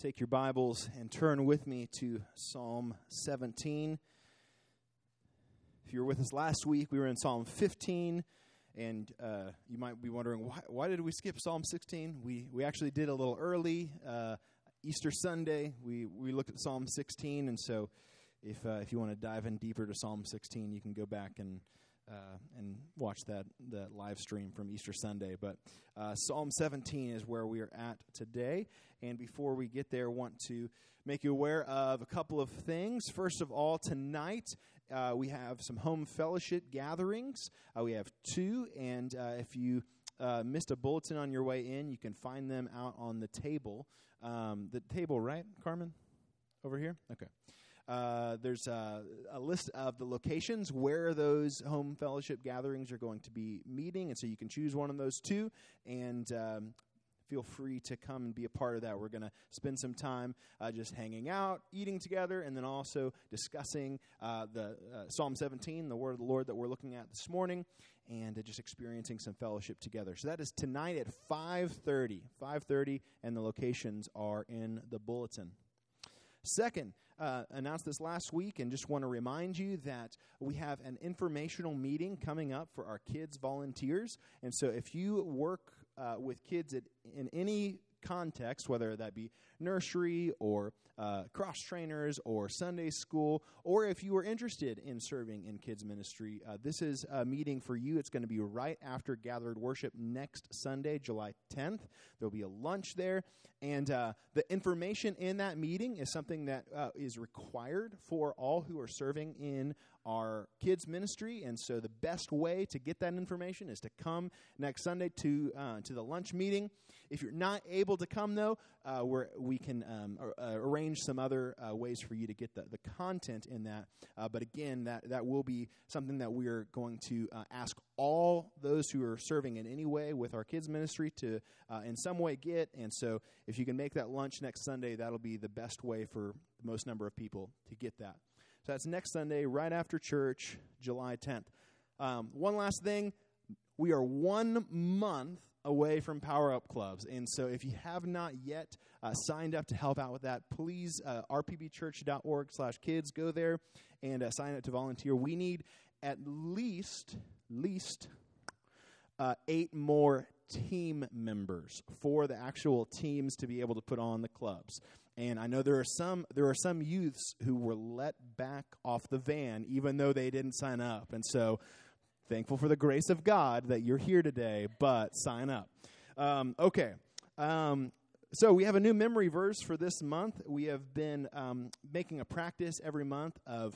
take your Bibles and turn with me to Psalm 17. If you were with us last week, we were in Psalm 15, and uh, you might be wondering why, why did we skip Psalm 16? We we actually did a little early. Uh, Easter Sunday, we we looked at Psalm 16, and so if uh, if you want to dive in deeper to Psalm 16, you can go back and uh, and watch that that live stream from Easter Sunday. But uh, Psalm 17 is where we are at today. And before we get there, I want to make you aware of a couple of things. First of all, tonight uh, we have some home fellowship gatherings. Uh, we have two, and uh, if you uh, missed a bulletin on your way in, you can find them out on the table. Um, the table, right, Carmen? Over here? Okay. Uh, there's a, a, list of the locations where those home fellowship gatherings are going to be meeting, and so you can choose one of those two. And um, feel free to come and be a part of that. We're going to spend some time uh, just hanging out, eating together, and then also discussing uh, the uh, Psalm 17, the word of the Lord that we're looking at this morning, and uh, just experiencing some fellowship together. So that is tonight at 5:30. 5:30, and the locations are in the bulletin. Second, uh, announced this last week and just want to remind you that we have an informational meeting coming up for our kids volunteers. And so if you work uh, with kids at, in any context, whether that be nursery or uh, cross trainers or Sunday school, or if you are interested in serving in kids ministry, uh, this is a meeting for you. It's going to be right after gathered worship next Sunday, July 10th. There'll be a lunch there, and uh, the information in that meeting is something that uh, is required for all who are serving in our kids ministry and so the best way to get that information is to come next sunday to uh, to the lunch meeting if you're not able to come though uh, where we can um, uh, arrange some other uh, ways for you to get the, the content in that. Uh, but again that that will be something that we're going to uh, ask all those who are serving in any way with our kids ministry to in some way get. And so if you can make that lunch next sunday that'll be the best way for the most number of people to get that. So that's next Sunday, right after church, July 10th. Um, one last thing. We are one month away from Power Up Clubs. And so if you have not yet uh, signed up to help out with that, please, uh, rpbchurch.org slash kids, go there and uh, sign up to volunteer. We need at least, least uh, eight more team members for the actual teams to be able to put on the clubs. And I know there are some there are some youths who were let back off the van even though they didn't sign up. And so thankful for the grace of God that you're here today, but sign up. Um, okay. Um, so we have a new memory verse for this month. We have been um, making a practice every month of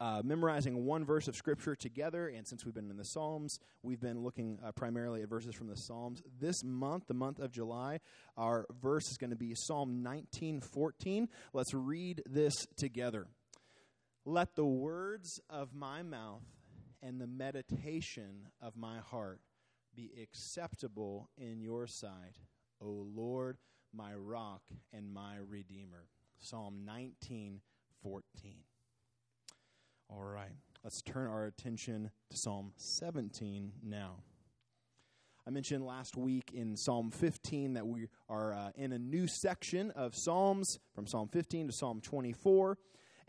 uh, memorizing one verse of Scripture together. And since we've been in the Psalms, we've been looking uh, primarily at verses from the Psalms. This month, the month of July, our verse is going to be Psalm 19:14. Let's read this together. Let the words of my mouth and the meditation of my heart be acceptable in your sight, O Lord, my rock and my redeemer. Psalm 19:14. All right, let's turn our attention to Psalm 17 now. I mentioned last week in Psalm 15 that we are uh, in a new section of Psalms from Psalm 15 to Psalm 24.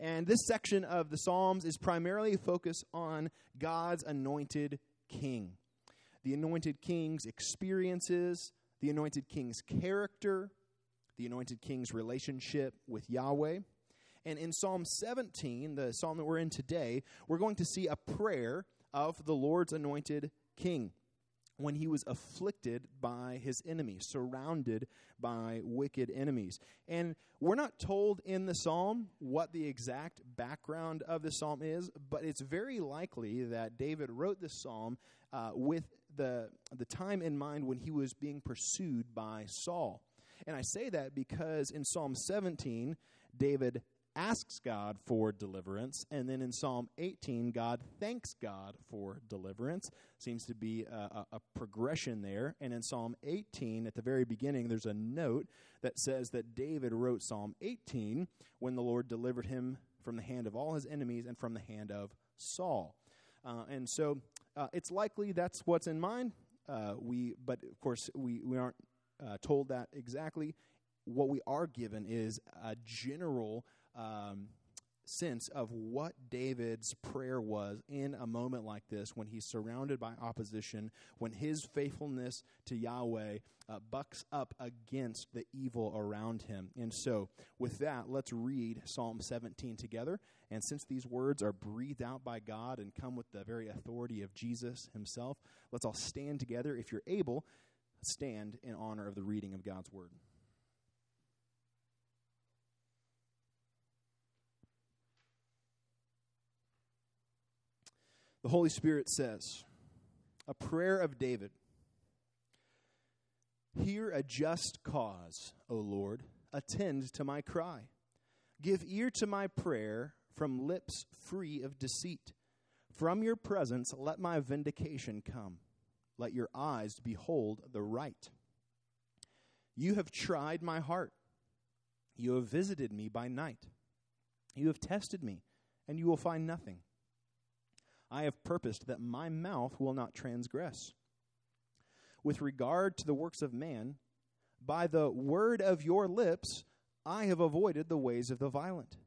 And this section of the Psalms is primarily focused on God's anointed king. The anointed king's experiences, the anointed king's character, the anointed king's relationship with Yahweh. And in Psalm 17, the psalm that we're in today, we're going to see a prayer of the Lord's anointed king when he was afflicted by his enemies, surrounded by wicked enemies. And we're not told in the psalm what the exact background of the psalm is, but it's very likely that David wrote this psalm uh, with the, the time in mind when he was being pursued by Saul. And I say that because in Psalm 17, David asks God for deliverance. And then in Psalm 18, God thanks God for deliverance. Seems to be a, a, a, progression there. And in Psalm 18, at the very beginning, there's a note that says that David wrote Psalm 18 when the Lord delivered him from the hand of all his enemies and from the hand of Saul. Uh, and so uh, it's likely that's what's in mind. Uh, we, but of course, we, we aren't uh, told that exactly what we are given is a general um, sense of what David's prayer was in a moment like this when he's surrounded by opposition, when his faithfulness to Yahweh uh, bucks up against the evil around him. And so, with that, let's read Psalm 17 together. And since these words are breathed out by God and come with the very authority of Jesus himself, let's all stand together. If you're able, stand in honor of the reading of God's word. The Holy Spirit says, a prayer of David. Hear a just cause, O Lord. Attend to my cry. Give ear to my prayer from lips free of deceit. From your presence, let my vindication come. Let your eyes behold the right. You have tried my heart. You have visited me by night. You have tested me, and you will find nothing. I have purposed that my mouth will not transgress. With regard to the works of man, by the word of your lips, I have avoided the ways of the violent.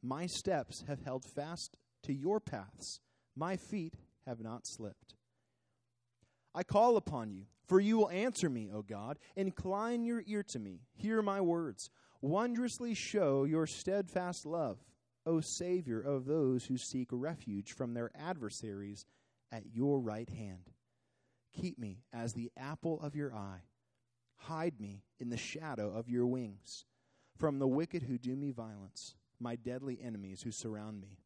My steps have held fast to your paths. My feet have not slipped. I call upon you, for you will answer me, O God. Incline your ear to me. Hear my words. Wondrously show your steadfast love O Savior of those who seek refuge from their adversaries at your right hand. Keep me as the apple of your eye. Hide me in the shadow of your wings from the wicked who do me violence, my deadly enemies who surround me.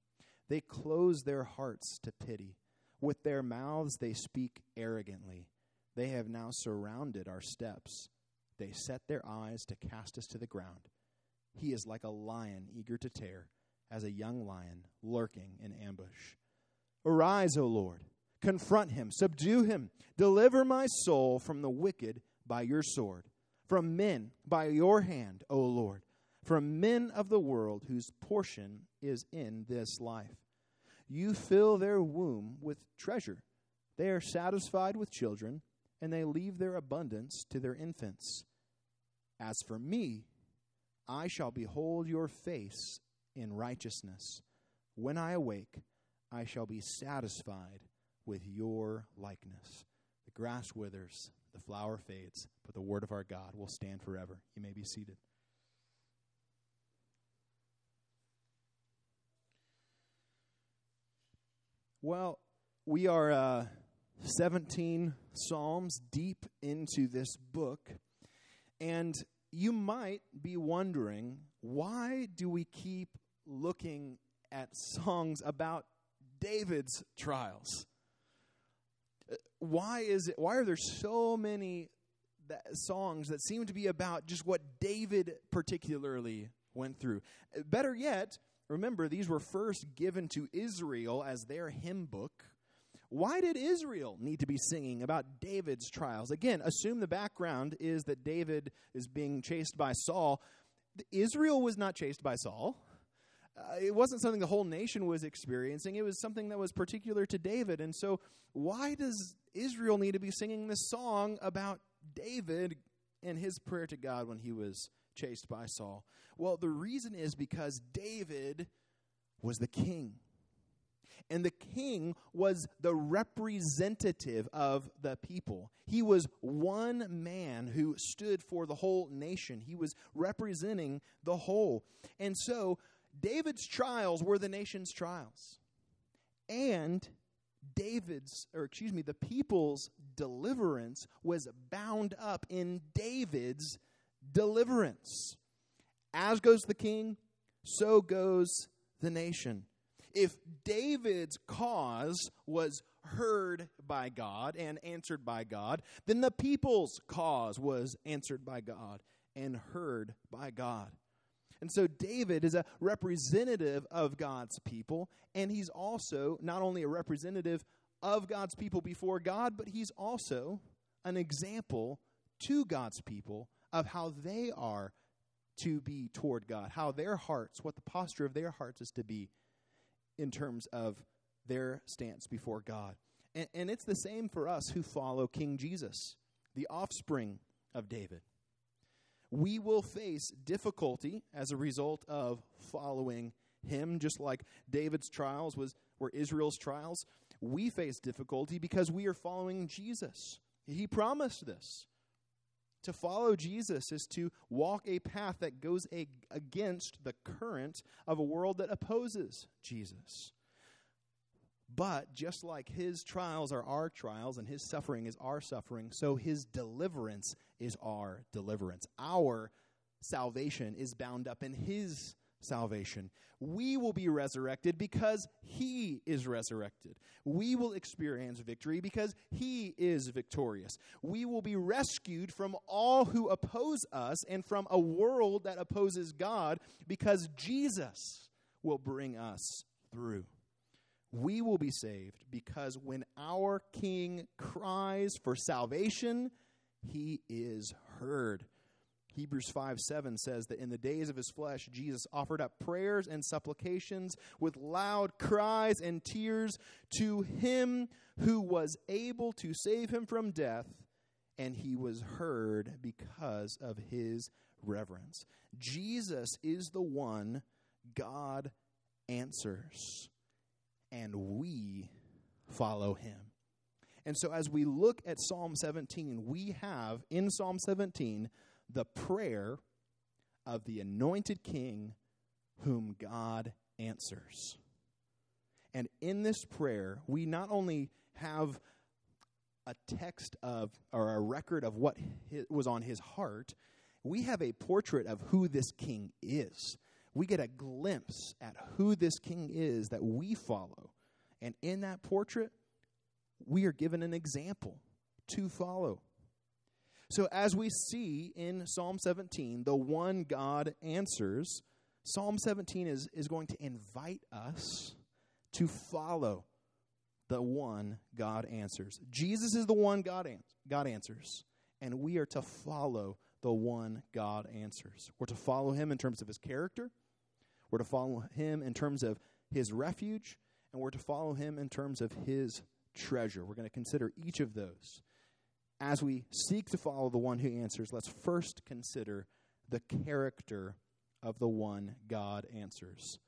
They close their hearts to pity. With their mouths they speak arrogantly. They have now surrounded our steps. They set their eyes to cast us to the ground. He is like a lion eager to tear as a young lion lurking in ambush. Arise, O Lord, confront him, subdue him, deliver my soul from the wicked by your sword, from men by your hand, O Lord, from men of the world whose portion is in this life. You fill their womb with treasure. They are satisfied with children, and they leave their abundance to their infants. As for me, I shall behold your face in righteousness. When I awake, I shall be satisfied with your likeness. The grass withers, the flower fades, but the word of our God will stand forever. You may be seated. Well, we are uh, 17 Psalms deep into this book, and you might be wondering why do we keep looking at songs about David's trials. Why is it why are there so many that, songs that seem to be about just what David particularly went through? Better yet, remember these were first given to Israel as their hymn book. Why did Israel need to be singing about David's trials? Again, assume the background is that David is being chased by Saul. Israel was not chased by Saul uh, it wasn't something the whole nation was experiencing. It was something that was particular to David. And so, why does Israel need to be singing this song about David and his prayer to God when he was chased by Saul? Well, the reason is because David was the king. And the king was the representative of the people. He was one man who stood for the whole nation. He was representing the whole. And so, David's trials were the nation's trials. And David's, or excuse me, the people's deliverance was bound up in David's deliverance. As goes the king, so goes the nation. If David's cause was heard by God and answered by God, then the people's cause was answered by God and heard by God. And so David is a representative of God's people, and he's also not only a representative of God's people before God, but he's also an example to God's people of how they are to be toward God, how their hearts, what the posture of their hearts is to be in terms of their stance before God. And, and it's the same for us who follow King Jesus, the offspring of David We will face difficulty as a result of following him, just like David's trials was were Israel's trials. We face difficulty because we are following Jesus. He promised this. To follow Jesus is to walk a path that goes a, against the current of a world that opposes Jesus. But just like his trials are our trials and his suffering is our suffering, so his deliverance is our deliverance. Our salvation is bound up in his salvation. We will be resurrected because He is resurrected. We will experience victory because He is victorious. We will be rescued from all who oppose us and from a world that opposes God because Jesus will bring us through. We will be saved because when our King cries for salvation, He is heard. Hebrews 5 7 says that in the days of his flesh, Jesus offered up prayers and supplications with loud cries and tears to him who was able to save him from death, and he was heard because of his reverence. Jesus is the one God answers, and we follow him. And so, as we look at Psalm 17, we have in Psalm 17 the prayer of the anointed king whom God answers. And in this prayer, we not only have a text of, or a record of what was on his heart, we have a portrait of who this king is. We get a glimpse at who this king is that we follow. And in that portrait, we are given an example to follow. So, as we see in Psalm 17, the one God answers, Psalm 17 is, is going to invite us to follow the one God answers. Jesus is the one God, ans- God answers, and we are to follow the one God answers. We're to follow him in terms of his character, we're to follow him in terms of his refuge, and we're to follow him in terms of his treasure. We're going to consider each of those as we seek to follow the one who answers, let's first consider the character of the one God answers.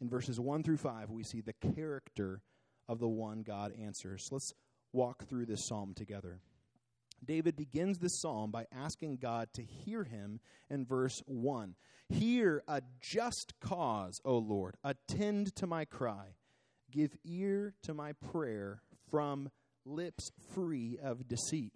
In verses 1 through 5, we see the character of the one God answers. Let's walk through this psalm together. David begins this psalm by asking God to hear him in verse 1. Hear a just cause, O Lord. Attend to my cry. Give ear to my prayer from lips free of deceit.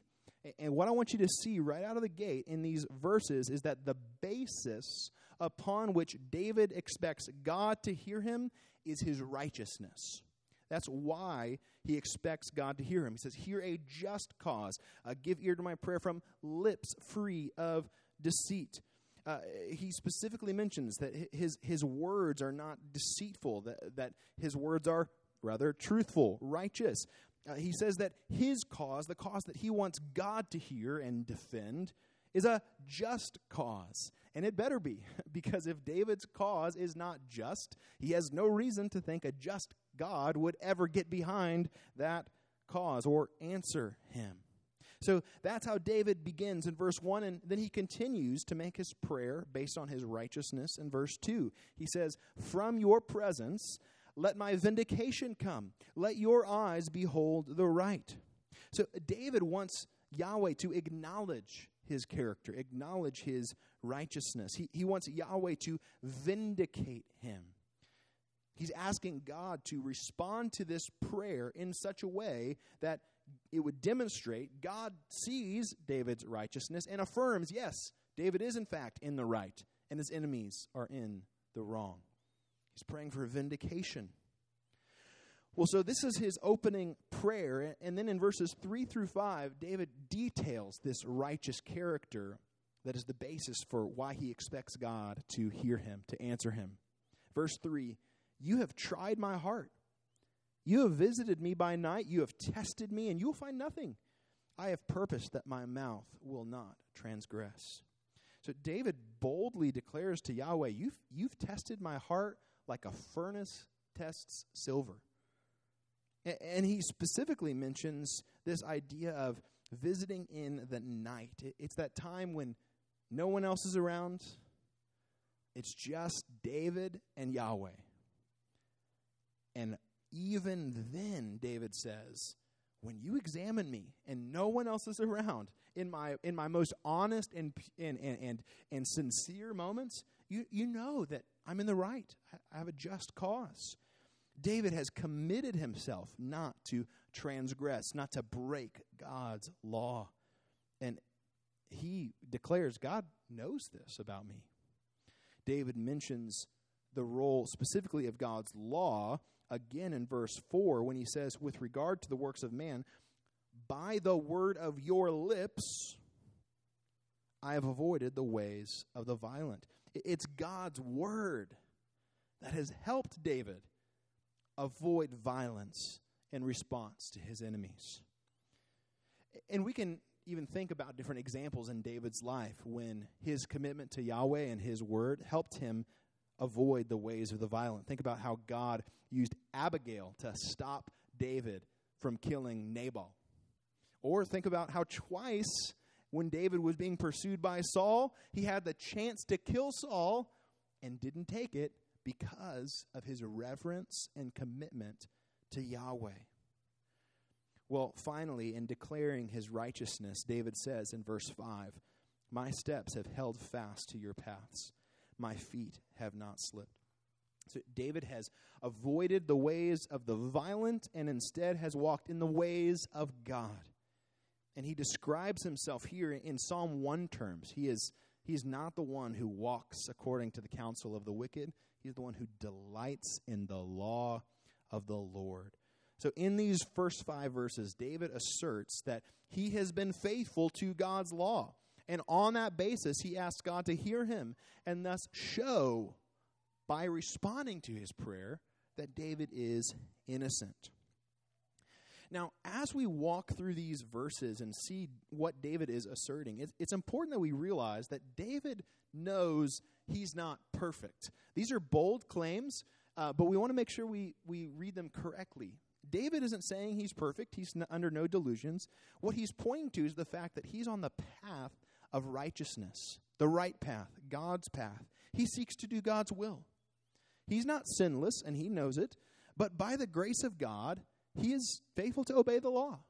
And what I want you to see right out of the gate in these verses is that the basis upon which David expects God to hear him is his righteousness. That's why he expects God to hear him. He says, Hear a just cause. Uh, give ear to my prayer from lips free of deceit. Uh, he specifically mentions that his, his words are not deceitful, that, that his words are rather truthful, righteous. Uh, he says that his cause, the cause that he wants God to hear and defend, is a just cause. And it better be, because if David's cause is not just, he has no reason to think a just God would ever get behind that cause or answer him. So that's how David begins in verse 1, and then he continues to make his prayer based on his righteousness in verse 2. He says, From your presence let my vindication come. Let your eyes behold the right. So David wants Yahweh to acknowledge his character, acknowledge his righteousness. He, he wants Yahweh to vindicate him. He's asking God to respond to this prayer in such a way that it would demonstrate God sees David's righteousness and affirms, yes, David is in fact in the right, and his enemies are in the wrong. He's praying for vindication. Well, so this is his opening prayer. And then in verses 3 through 5, David details this righteous character that is the basis for why he expects God to hear him, to answer him. Verse 3 You have tried my heart. You have visited me by night. You have tested me, and you will find nothing. I have purposed that my mouth will not transgress. So David boldly declares to Yahweh, You've, you've tested my heart like a furnace tests silver. And he specifically mentions this idea of visiting in the night. It's that time when no one else is around. It's just David and Yahweh. And even then, David says, when you examine me and no one else is around in my in my most honest and and and and, and sincere moments, you you know that I'm in the right. I have a just cause. David has committed himself not to transgress, not to break God's law. And he declares, God knows this about me. David mentions the role specifically of God's law again in verse 4 when he says, With regard to the works of man, by the word of your lips, I have avoided the ways of the violent. It's God's word that has helped David avoid violence in response to his enemies. And we can even think about different examples in David's life when his commitment to Yahweh and his word helped him avoid the ways of the violent. Think about how God used Abigail to stop David from killing Nabal. Or think about how twice, when David was being pursued by Saul, he had the chance to kill Saul and didn't take it because of his reverence and commitment to Yahweh. Well, finally, in declaring his righteousness, David says in verse 5 My steps have held fast to your paths, my feet have not slipped. So David has avoided the ways of the violent and instead has walked in the ways of God. And he describes himself here in Psalm 1 terms. He is he's not the one who walks according to the counsel of the wicked. He's the one who delights in the law of the Lord. So, in these first five verses, David asserts that he has been faithful to God's law. And on that basis, he asks God to hear him and thus show by responding to his prayer that David is innocent. Now, as we walk through these verses and see what David is asserting, it's important that we realize that David knows he's not perfect. These are bold claims, uh, but we want to make sure we, we read them correctly. David isn't saying he's perfect, he's n- under no delusions. What he's pointing to is the fact that he's on the path of righteousness, the right path, God's path. He seeks to do God's will. He's not sinless, and he knows it, but by the grace of God, he is faithful to obey the law.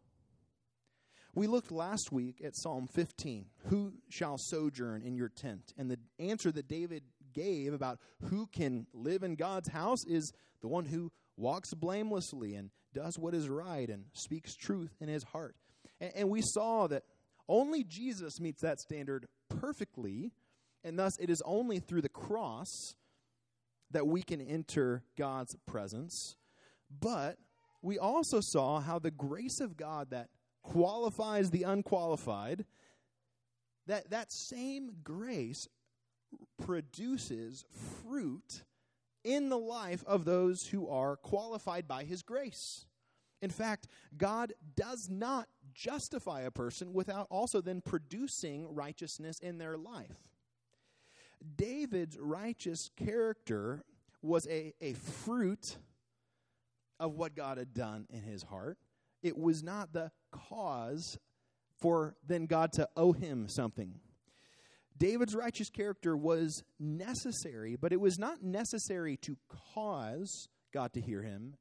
We looked last week at Psalm 15 Who shall sojourn in your tent? And the answer that David gave about who can live in God's house is the one who walks blamelessly and does what is right and speaks truth in his heart. And, and we saw that only Jesus meets that standard perfectly, and thus it is only through the cross that we can enter God's presence. But we also saw how the grace of God that qualifies the unqualified, that that same grace produces fruit in the life of those who are qualified by his grace. In fact, God does not justify a person without also then producing righteousness in their life. David's righteous character was a, a fruit of what God had done in his heart. It was not the cause for then God to owe him something. David's righteous character was necessary, but it was not necessary to cause God to hear him.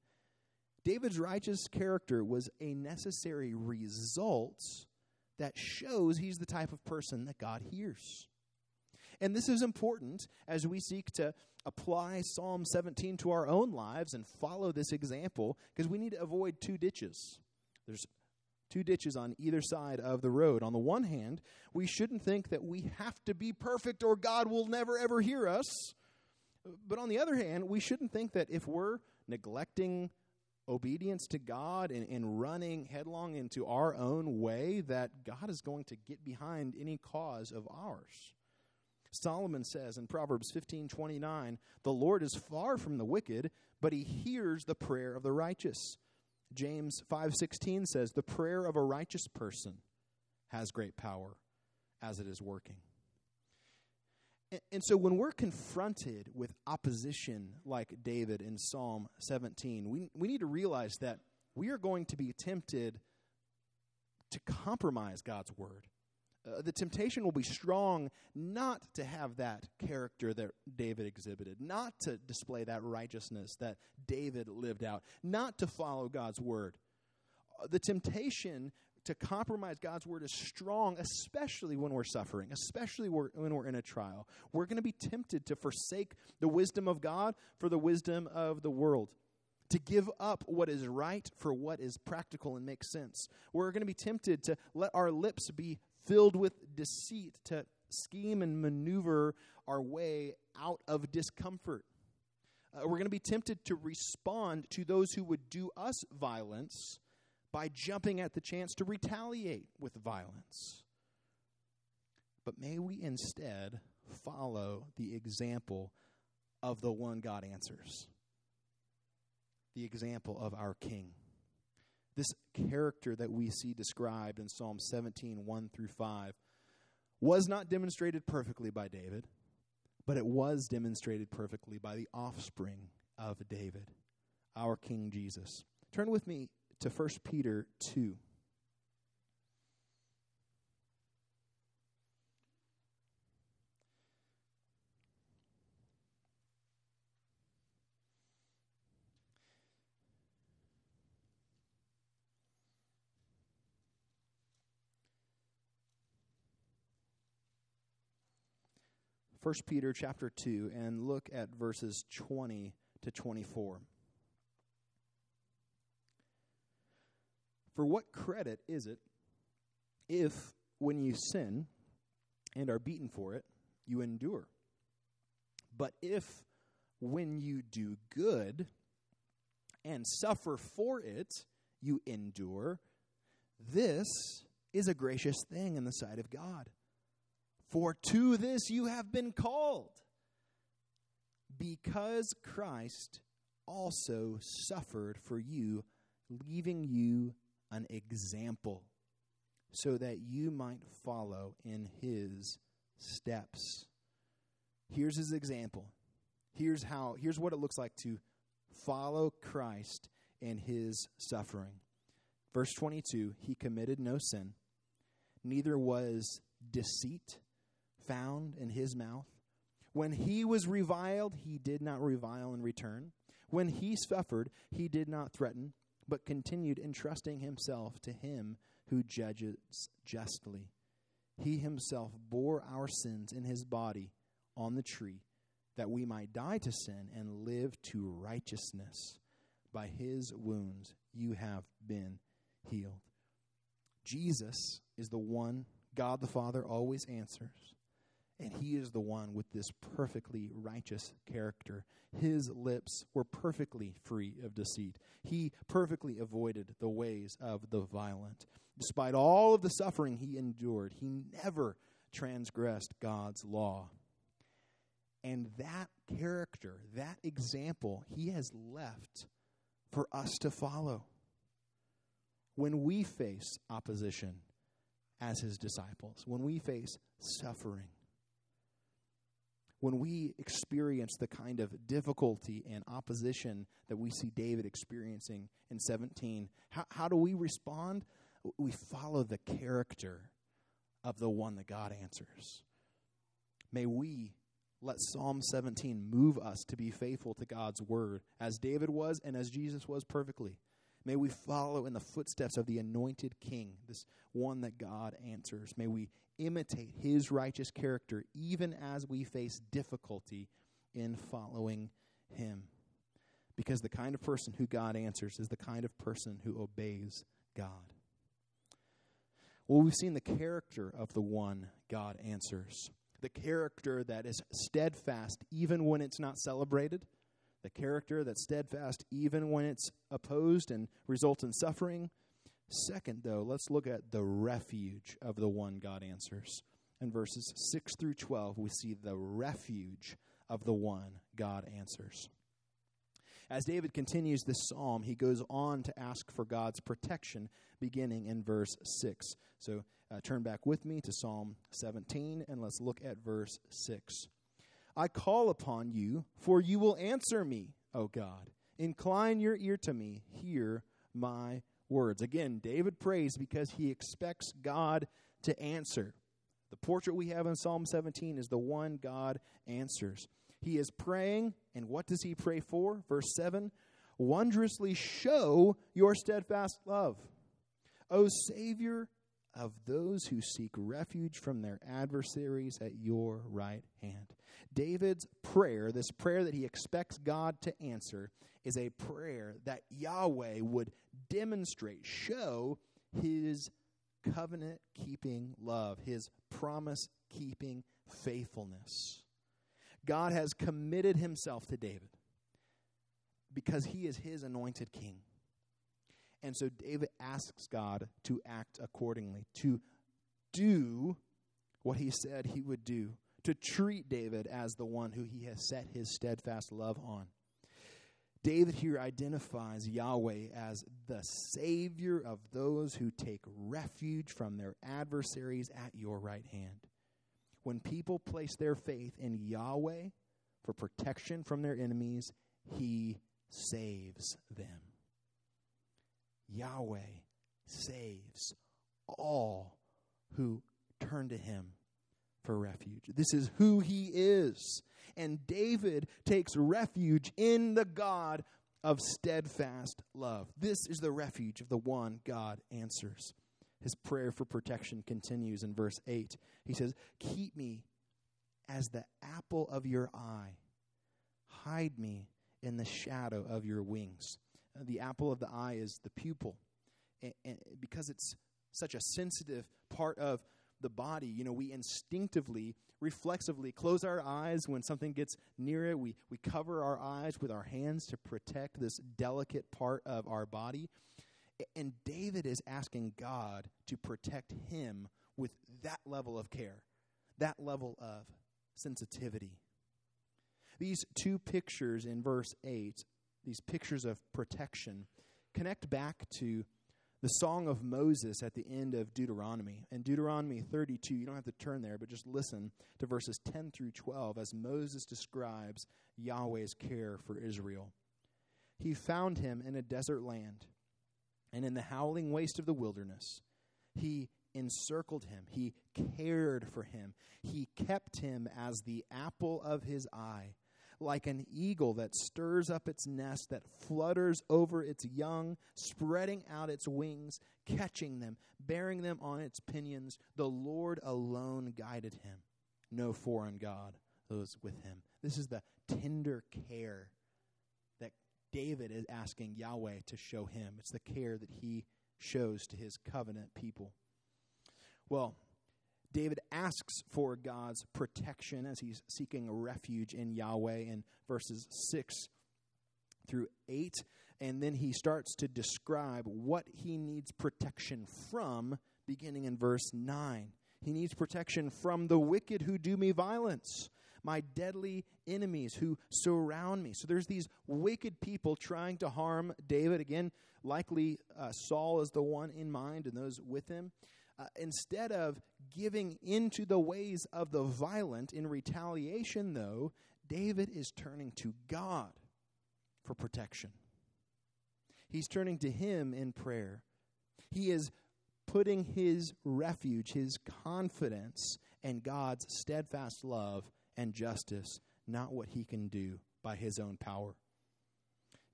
David's righteous character was a necessary result that shows he's the type of person that God hears. And this is important as we seek to apply Psalm 17 to our own lives and follow this example because we need to avoid two ditches. There's two ditches on either side of the road. On the one hand, we shouldn't think that we have to be perfect or God will never ever hear us. But on the other hand, we shouldn't think that if we're neglecting obedience to God and, and running headlong into our own way, that God is going to get behind any cause of ours. Solomon says in Proverbs 15:29, "The Lord is far from the wicked, but he hears the prayer of the righteous." James 5:16 says, "The prayer of a righteous person has great power as it is working." And, and so when we're confronted with opposition like David in Psalm 17, we we need to realize that we are going to be tempted to compromise God's word Uh, the temptation will be strong not to have that character that David exhibited, not to display that righteousness that David lived out, not to follow God's word. Uh, the temptation to compromise God's word is strong, especially when we're suffering, especially when we're in a trial. We're going to be tempted to forsake the wisdom of God for the wisdom of the world, to give up what is right for what is practical and makes sense. We're going to be tempted to let our lips be filled with deceit, to scheme and maneuver our way out of discomfort. Uh, we're going to be tempted to respond to those who would do us violence by jumping at the chance to retaliate with violence. But may we instead follow the example of the one God answers, the example of our King. This character that we see described in Psalm 17, 1 through 5, was not demonstrated perfectly by David, but it was demonstrated perfectly by the offspring of David, our King Jesus. Turn with me to 1 Peter 2. First Peter chapter 2 and look at verses 20 to 24. For what credit is it if, when you sin and are beaten for it, you endure? But if, when you do good and suffer for it, you endure, this is a gracious thing in the sight of God. For to this you have been called, because Christ also suffered for you, leaving you an example so that you might follow in his steps. Here's his example. Here's how here's what it looks like to follow Christ in his suffering. Verse 22, he committed no sin, neither was deceit found in his mouth. When he was reviled, he did not revile in return. When he suffered, he did not threaten but continued entrusting himself to him who judges justly. He himself bore our sins in his body on the tree, that we might die to sin and live to righteousness. By his wounds you have been healed. Jesus is the one God the Father always answers. And he is the one with this perfectly righteous character. His lips were perfectly free of deceit. He perfectly avoided the ways of the violent. Despite all of the suffering he endured, he never transgressed God's law. And that character, that example, he has left for us to follow. When we face opposition as his disciples, when we face suffering, when we experience the kind of difficulty and opposition that we see David experiencing in 17, how, how do we respond? We follow the character of the one that God answers. May we let Psalm 17 move us to be faithful to God's word, as David was and as Jesus was perfectly. May we follow in the footsteps of the anointed king, this one that God answers. May we imitate his righteous character even as we face difficulty in following him. Because the kind of person who God answers is the kind of person who obeys God. Well, we've seen the character of the one God answers. The character that is steadfast even when it's not celebrated. The character that's steadfast even when it's opposed and results in suffering Second, though, let's look at the refuge of the one God answers. In verses 6 through 12, we see the refuge of the one God answers. As David continues this psalm, he goes on to ask for God's protection, beginning in verse 6. So uh, turn back with me to Psalm 17, and let's look at verse 6. I call upon you, for you will answer me, O God. Incline your ear to me, hear my words. Again, David prays because he expects God to answer. The portrait we have in Psalm 17 is the one God answers. He is praying, and what does he pray for? Verse 7 Wondrously show your steadfast love. O Savior of those who seek refuge from their adversaries at your right hand. David's prayer, this prayer that he expects God to answer, is a prayer that Yahweh would demonstrate, show his covenant keeping love, his promise keeping faithfulness. God has committed himself to David because he is his anointed king. And so David asks God to act accordingly, to do what he said he would do, to treat David as the one who he has set his steadfast love on. David here identifies Yahweh as the Savior of those who take refuge from their adversaries at your right hand. When people place their faith in Yahweh for protection from their enemies, He saves them. Yahweh saves all who turn to Him for refuge. This is who He is and David takes refuge in the God of steadfast love. This is the refuge of the one God answers. His prayer for protection continues in verse 8. He says, Keep me as the apple of your eye, hide me in the shadow of your wings. The apple of the eye is the pupil. And, and because it's such a sensitive part of the body, you know, we instinctively, reflexively close our eyes when something gets near it. We, we cover our eyes with our hands to protect this delicate part of our body. And David is asking God to protect him with that level of care, that level of sensitivity. These two pictures in verse 8, these pictures of protection, connect back to the Song of Moses at the end of Deuteronomy. In Deuteronomy 32, you don't have to turn there, but just listen to verses 10 through 12 as Moses describes Yahweh's care for Israel. He found him in a desert land and in the howling waste of the wilderness. He encircled him, he cared for him, he kept him as the apple of his eye like an eagle that stirs up its nest, that flutters over its young, spreading out its wings, catching them, bearing them on its pinions. The Lord alone guided him. No foreign God was with him. This is the tender care that David is asking Yahweh to show him. It's the care that he shows to his covenant people. Well, David asks for God's protection as he's seeking refuge in Yahweh in verses 6 through 8. And then he starts to describe what he needs protection from, beginning in verse 9. He needs protection from the wicked who do me violence, my deadly enemies who surround me. So there's these wicked people trying to harm David. Again, likely uh, Saul is the one in mind and those with him. Uh, instead of giving into the ways of the violent in retaliation, though, David is turning to God for protection. He's turning to Him in prayer. He is putting his refuge, his confidence in God's steadfast love and justice, not what he can do by his own power.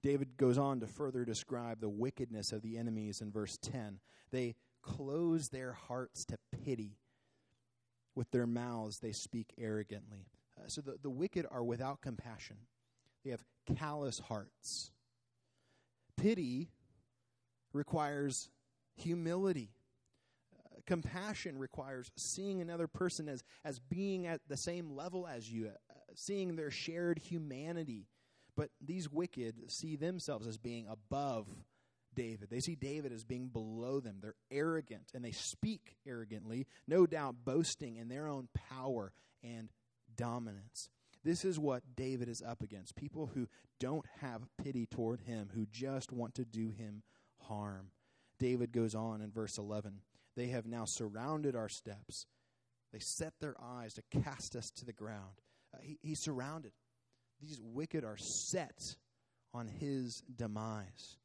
David goes on to further describe the wickedness of the enemies in verse 10. They close their hearts to pity. With their mouths, they speak arrogantly. Uh, so the, the wicked are without compassion, they have callous hearts. Pity requires humility. Uh, compassion requires seeing another person as, as being at the same level as you, uh, seeing their shared humanity. But these wicked see themselves as being above David. They see David as being below them. They're arrogant and they speak arrogantly, no doubt boasting in their own power and dominance. This is what David is up against people who don't have pity toward him, who just want to do him harm. David goes on in verse 11 They have now surrounded our steps, they set their eyes to cast us to the ground. Uh, he, he's surrounded. These wicked are set on his demise.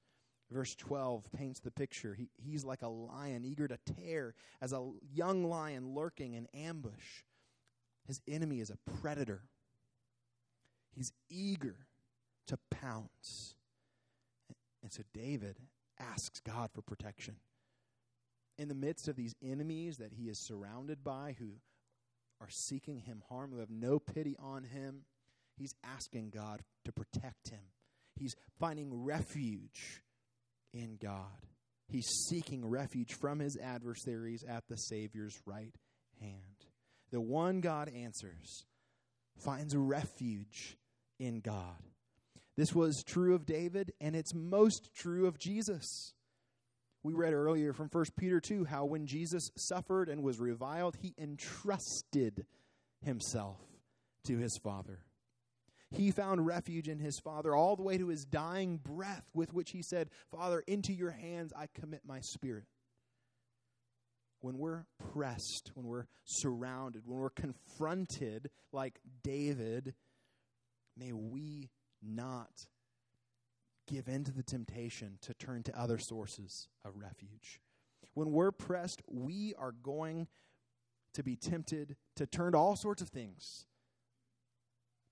Verse 12 paints the picture. He, he's like a lion, eager to tear, as a young lion lurking in ambush. His enemy is a predator. He's eager to pounce. And so David asks God for protection. In the midst of these enemies that he is surrounded by, who are seeking him harm, who have no pity on him, he's asking God to protect him. He's finding refuge in God. He's seeking refuge from his adversaries at the Savior's right hand. The one God answers finds refuge in God. This was true of David, and it's most true of Jesus. We read earlier from 1 Peter 2 how when Jesus suffered and was reviled, he entrusted himself to his Father. He found refuge in his Father all the way to his dying breath, with which he said, Father, into your hands I commit my spirit. When we're pressed, when we're surrounded, when we're confronted like David, may we not give in to the temptation to turn to other sources of refuge. When we're pressed, we are going to be tempted to turn to all sorts of things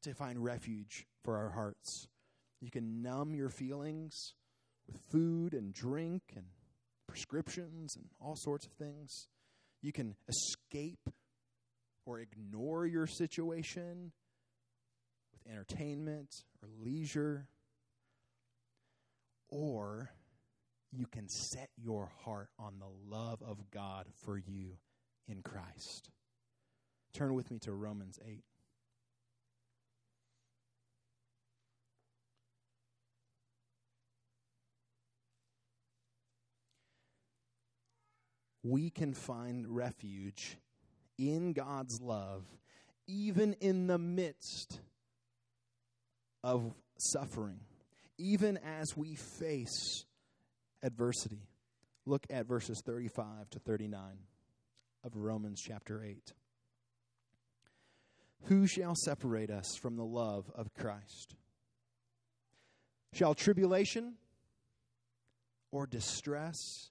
to find refuge for our hearts. You can numb your feelings with food and drink and prescriptions and all sorts of things. You can escape or ignore your situation with entertainment or leisure. Or you can set your heart on the love of God for you in Christ. Turn with me to Romans 8. We can find refuge in God's love, even in the midst of suffering, even as we face adversity. Look at verses 35 to 39 of Romans chapter 8. Who shall separate us from the love of Christ? Shall tribulation or distress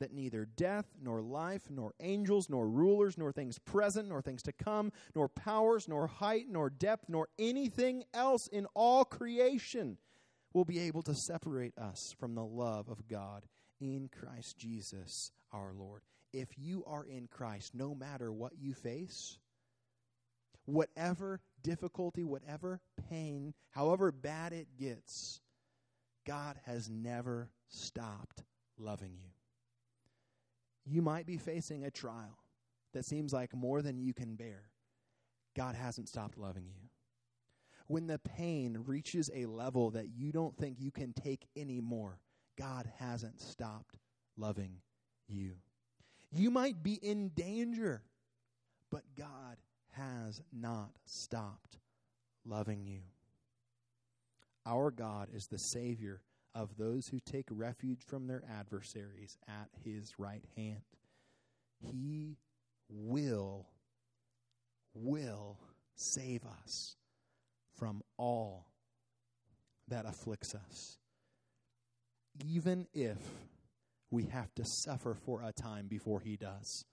that neither death, nor life, nor angels, nor rulers, nor things present, nor things to come, nor powers, nor height, nor depth, nor anything else in all creation will be able to separate us from the love of God in Christ Jesus our Lord. If you are in Christ, no matter what you face, whatever difficulty, whatever pain, however bad it gets, God has never stopped loving you you might be facing a trial that seems like more than you can bear. God hasn't stopped loving you. When the pain reaches a level that you don't think you can take anymore, God hasn't stopped loving you. You might be in danger, but God has not stopped loving you. Our God is the Savior of those who take refuge from their adversaries at his right hand. He will, will save us from all that afflicts us, even if we have to suffer for a time before he does.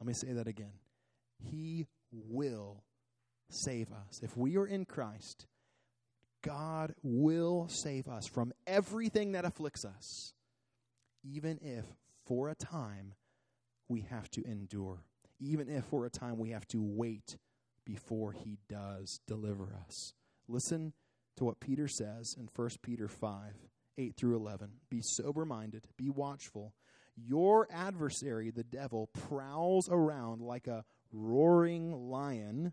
Let me say that again. He will save us. If we are in Christ, God will save us from everything that afflicts us, even if for a time we have to endure, even if for a time we have to wait before He does deliver us. Listen to what Peter says in 1 Peter 5 8 through 11. Be sober minded, be watchful. Your adversary, the devil, prowls around like a roaring lion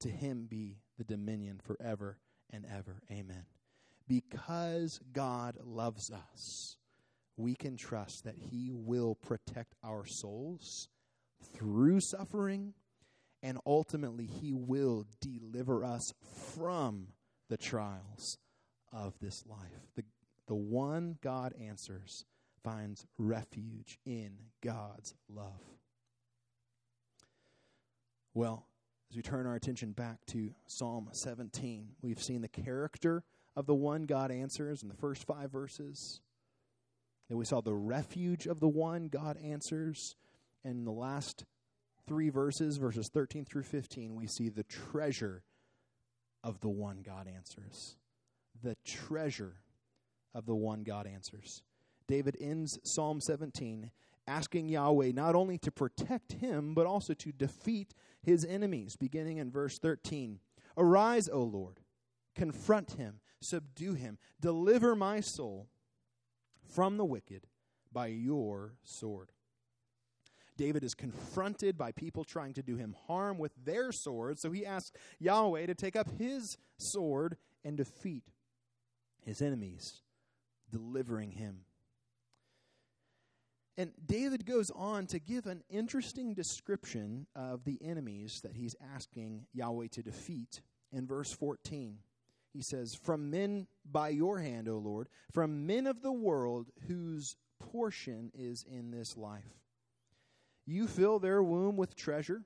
To him be the dominion forever and ever. Amen. Because God loves us, we can trust that he will protect our souls through suffering, and ultimately, he will deliver us from the trials of this life. The, the one God answers finds refuge in God's love. Well, as we turn our attention back to Psalm 17, we've seen the character of the one God answers in the first five verses. Then we saw the refuge of the one God answers. And in the last three verses, verses 13 through 15, we see the treasure of the one God answers. The treasure of the one God answers. David ends Psalm 17 asking Yahweh not only to protect him, but also to defeat his enemies, beginning in verse 13. Arise, O Lord, confront him, subdue him, deliver my soul from the wicked by your sword. David is confronted by people trying to do him harm with their sword, so he asks Yahweh to take up his sword and defeat his enemies, delivering him. And David goes on to give an interesting description of the enemies that he's asking Yahweh to defeat in verse 14. He says, From men by your hand, O Lord, from men of the world whose portion is in this life. You fill their womb with treasure,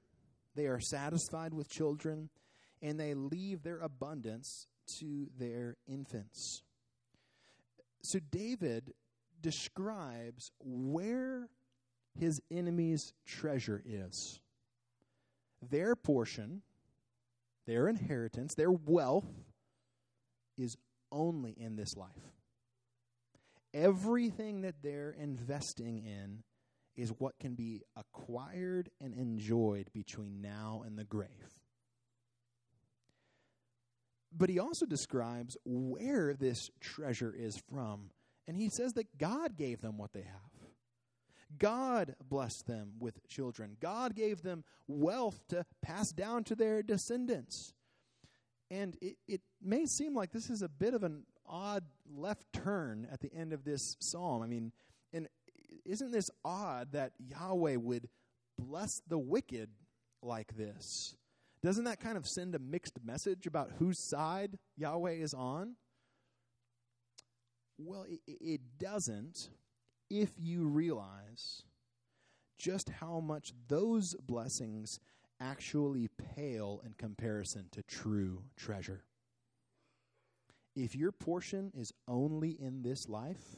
they are satisfied with children, and they leave their abundance to their infants. So David describes where his enemy's treasure is. Their portion, their inheritance, their wealth is only in this life. Everything that they're investing in is what can be acquired and enjoyed between now and the grave. But he also describes where this treasure is from. And he says that God gave them what they have. God blessed them with children. God gave them wealth to pass down to their descendants. And it, it may seem like this is a bit of an odd left turn at the end of this psalm. I mean, and isn't this odd that Yahweh would bless the wicked like this? Doesn't that kind of send a mixed message about whose side Yahweh is on? Well, it, it doesn't if you realize just how much those blessings actually pale in comparison to true treasure. If your portion is only in this life,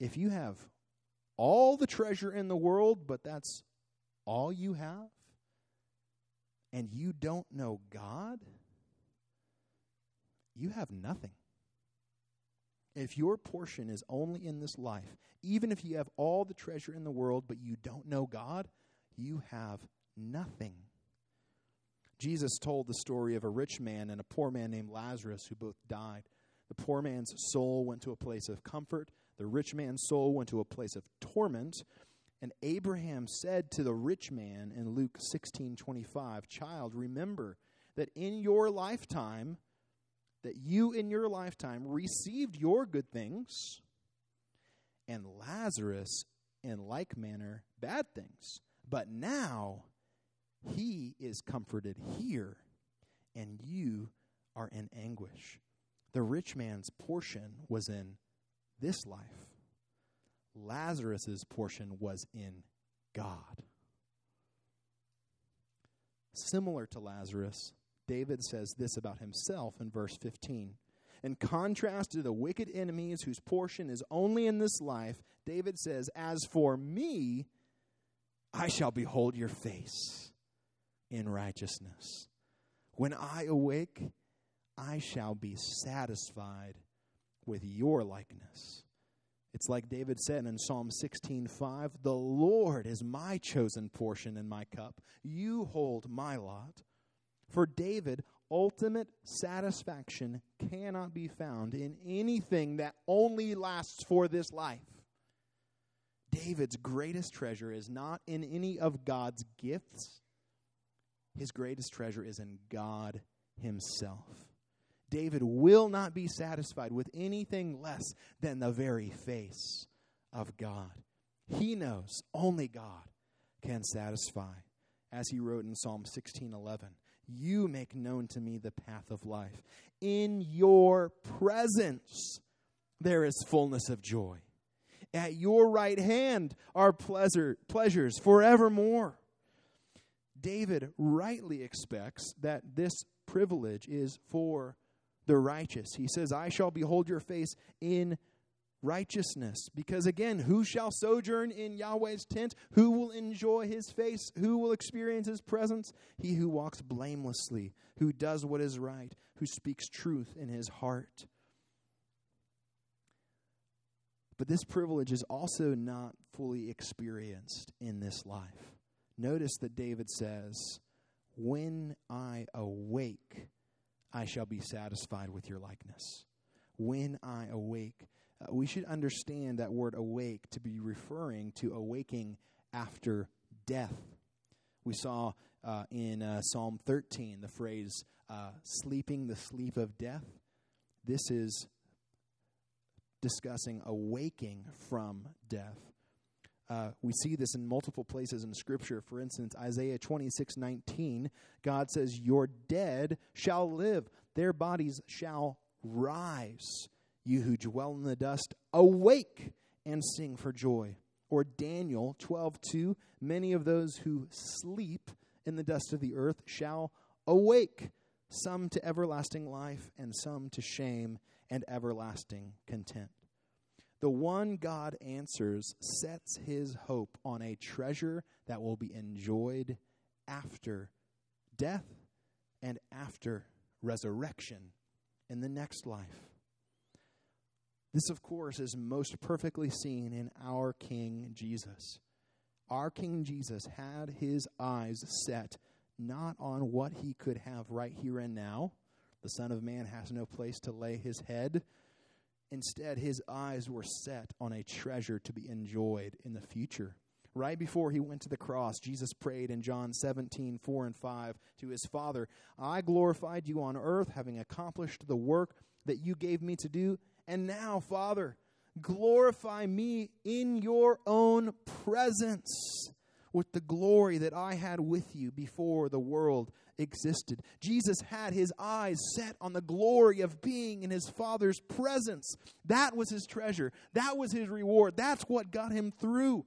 if you have all the treasure in the world, but that's all you have, and you don't know God, you have nothing. If your portion is only in this life, even if you have all the treasure in the world, but you don't know God, you have nothing. Jesus told the story of a rich man and a poor man named Lazarus who both died. The poor man's soul went to a place of comfort, the rich man's soul went to a place of torment. And Abraham said to the rich man in Luke 16:25, "Child, remember that in your lifetime that you in your lifetime received your good things, and Lazarus in like manner bad things. But now he is comforted here, and you are in anguish. The rich man's portion was in this life. Lazarus's portion was in God. Similar to Lazarus, David says this about himself in verse 15. In contrast to the wicked enemies whose portion is only in this life, David says, As for me, I shall behold your face in righteousness. When I awake, I shall be satisfied with your likeness. It's like David said in Psalm 16:5, "The Lord is my chosen portion and my cup. You hold my lot." For David, ultimate satisfaction cannot be found in anything that only lasts for this life. David's greatest treasure is not in any of God's gifts. His greatest treasure is in God himself. David will not be satisfied with anything less than the very face of God. He knows only God can satisfy. As he wrote in Psalm 16:11, "You make known to me the path of life. In your presence there is fullness of joy. At your right hand are pleasure, pleasures forevermore." David rightly expects that this privilege is for the righteous. He says, I shall behold your face in righteousness. Because again, who shall sojourn in Yahweh's tent? Who will enjoy his face? Who will experience his presence? He who walks blamelessly, who does what is right, who speaks truth in his heart. But this privilege is also not fully experienced in this life. Notice that David says, When I awake, I shall be satisfied with your likeness. When I awake, uh, we should understand that word awake to be referring to awaking after death. We saw uh, in uh, Psalm 13 the phrase uh, sleeping the sleep of death. This is discussing awaking from death. Uh, we see this in multiple places in Scripture. For instance, Isaiah 26 19, God says, Your dead shall live, their bodies shall rise. You who dwell in the dust, awake and sing for joy. Or Daniel 12:2, many of those who sleep in the dust of the earth shall awake, some to everlasting life, and some to shame and everlasting contempt. The one God answers sets his hope on a treasure that will be enjoyed after death and after resurrection in the next life. This, of course, is most perfectly seen in our King Jesus. Our King Jesus had his eyes set not on what he could have right here and now. The Son of Man has no place to lay his head Instead, his eyes were set on a treasure to be enjoyed in the future. Right before he went to the cross, Jesus prayed in John 17, 4 and 5 to his Father, I glorified you on earth, having accomplished the work that you gave me to do. And now, Father, glorify me in your own presence with the glory that I had with you before the world existed. Jesus had his eyes set on the glory of being in his Father's presence. That was his treasure. That was his reward. That's what got him through.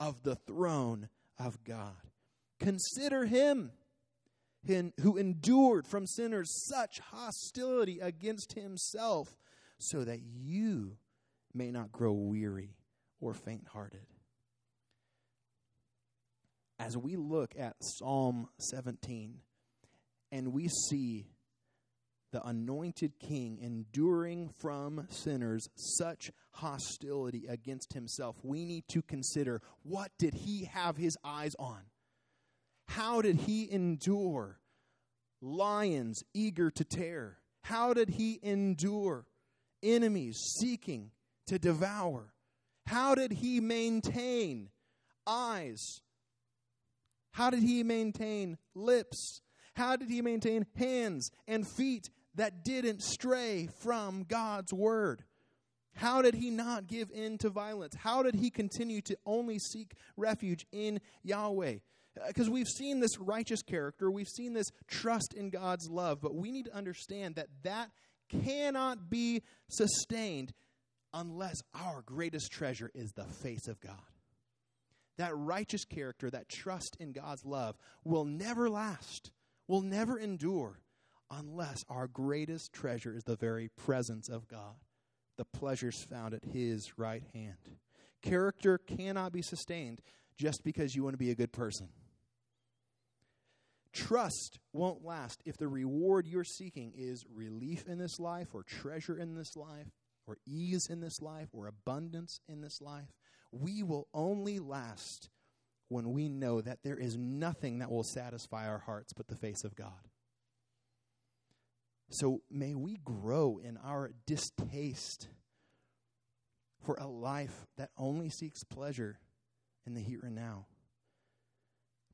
of the throne of God. Consider him who endured from sinners such hostility against himself, so that you may not grow weary or faint hearted. As we look at Psalm 17, and we see the anointed king enduring from sinners such hostility against himself, we need to consider what did he have his eyes on? How did he endure lions eager to tear? How did he endure enemies seeking to devour? How did he maintain eyes? How did he maintain lips? How did he maintain hands and feet that didn't stray from God's word? How did he not give in to violence? How did he continue to only seek refuge in Yahweh? Because uh, we've seen this righteous character, we've seen this trust in God's love, but we need to understand that that cannot be sustained unless our greatest treasure is the face of God. That righteous character, that trust in God's love, will never last, will never endure, unless our greatest treasure is the very presence of God, the pleasures found at His right hand. Character cannot be sustained just because you want to be a good person. Trust won't last if the reward you're seeking is relief in this life, or treasure in this life, or ease in this life, or abundance in this life. We will only last when we know that there is nothing that will satisfy our hearts but the face of God. So may we grow in our distaste for a life that only seeks pleasure in the here and now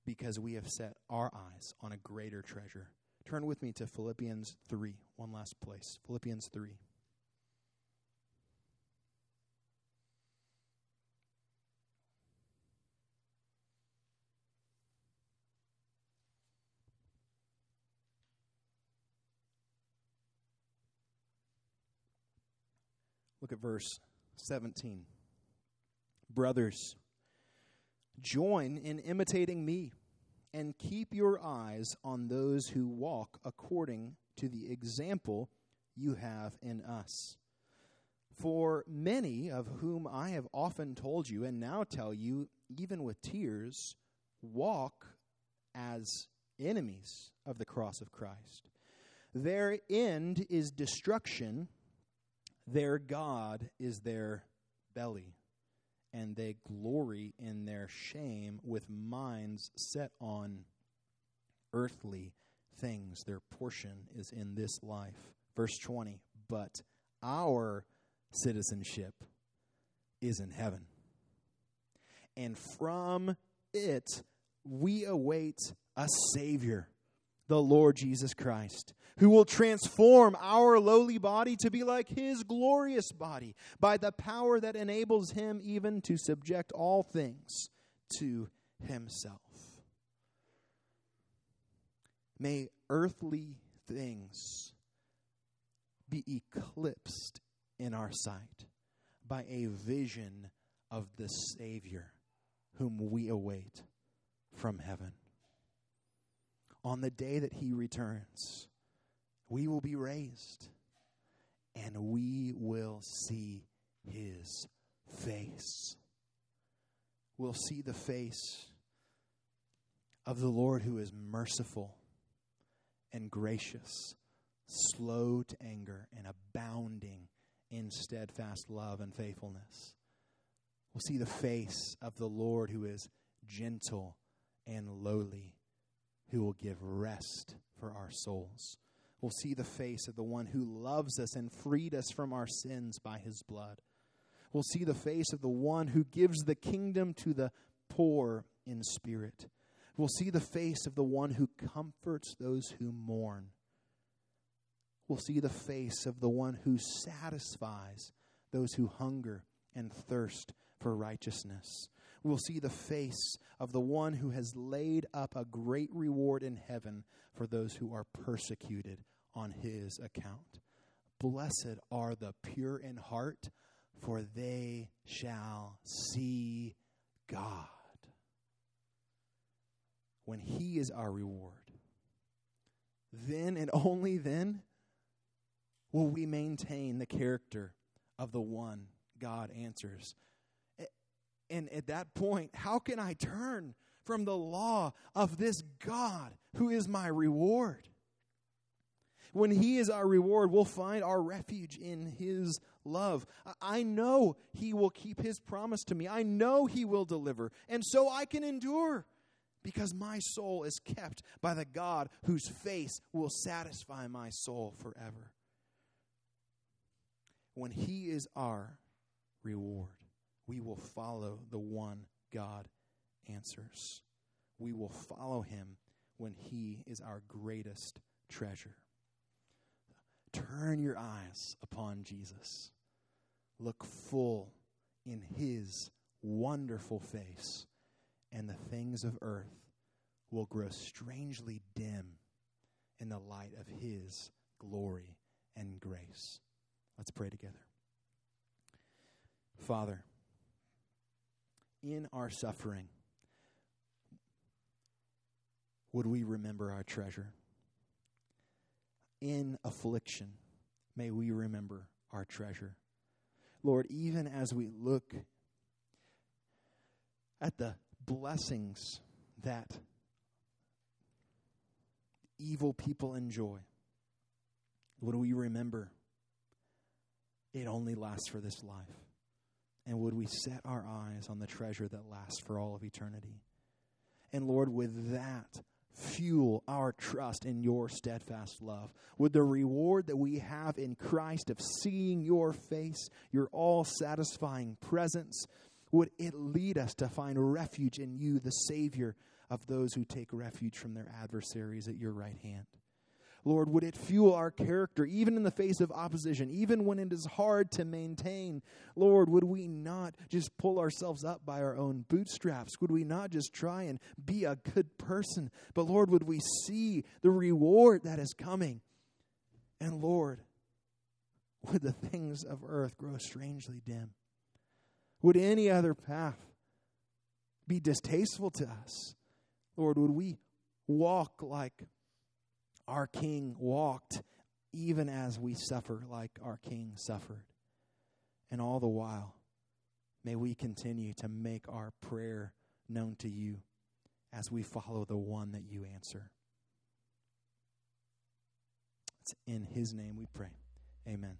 because we have set our eyes on a greater treasure. Turn with me to Philippians 3, one last place. Philippians 3. Look at verse 17. Brothers, join in imitating me and keep your eyes on those who walk according to the example you have in us. For many of whom I have often told you, and now tell you, even with tears, walk as enemies of the cross of Christ. Their end is destruction their God is their belly, and they glory in their shame with minds set on earthly things. Their portion is in this life. Verse 20 But our citizenship is in heaven, and from it we await a Savior the Lord Jesus Christ, who will transform our lowly body to be like his glorious body by the power that enables him even to subject all things to himself. May earthly things be eclipsed in our sight by a vision of the Savior whom we await from heaven on the day that he returns, we will be raised and we will see his face. We'll see the face of the Lord who is merciful and gracious, slow to anger, and abounding in steadfast love and faithfulness. We'll see the face of the Lord who is gentle and lowly who will give rest for our souls. We'll see the face of the one who loves us and freed us from our sins by his blood. We'll see the face of the one who gives the kingdom to the poor in spirit. We'll see the face of the one who comforts those who mourn. We'll see the face of the one who satisfies those who hunger and thirst for righteousness we'll see the face of the one who has laid up a great reward in heaven for those who are persecuted on his account. Blessed are the pure in heart, for they shall see God. When he is our reward, then and only then will we maintain the character of the one God answers and at that point, how can I turn from the law of this God who is my reward? When He is our reward, we'll find our refuge in His love. I know He will keep His promise to me. I know He will deliver. And so I can endure because my soul is kept by the God whose face will satisfy my soul forever. When He is our reward we will follow the one God answers. We will follow him when he is our greatest treasure. Turn your eyes upon Jesus. Look full in his wonderful face, and the things of earth will grow strangely dim in the light of his glory and grace. Let's pray together. Father, in our suffering, would we remember our treasure? In affliction, may we remember our treasure. Lord, even as we look at the blessings that evil people enjoy, would we remember it only lasts for this life? And would we set our eyes on the treasure that lasts for all of eternity? And Lord, with that, fuel our trust in your steadfast love. Would the reward that we have in Christ of seeing your face, your all satisfying presence, would it lead us to find refuge in you, the Savior of those who take refuge from their adversaries at your right hand? Lord, would it fuel our character even in the face of opposition, even when it is hard to maintain? Lord, would we not just pull ourselves up by our own bootstraps? Would we not just try and be a good person? But Lord, would we see the reward that is coming? And Lord, would the things of earth grow strangely dim? Would any other path be distasteful to us? Lord, would we walk like our King walked even as we suffer like our King suffered. And all the while, may we continue to make our prayer known to you as we follow the one that you answer. It's in his name we pray. Amen.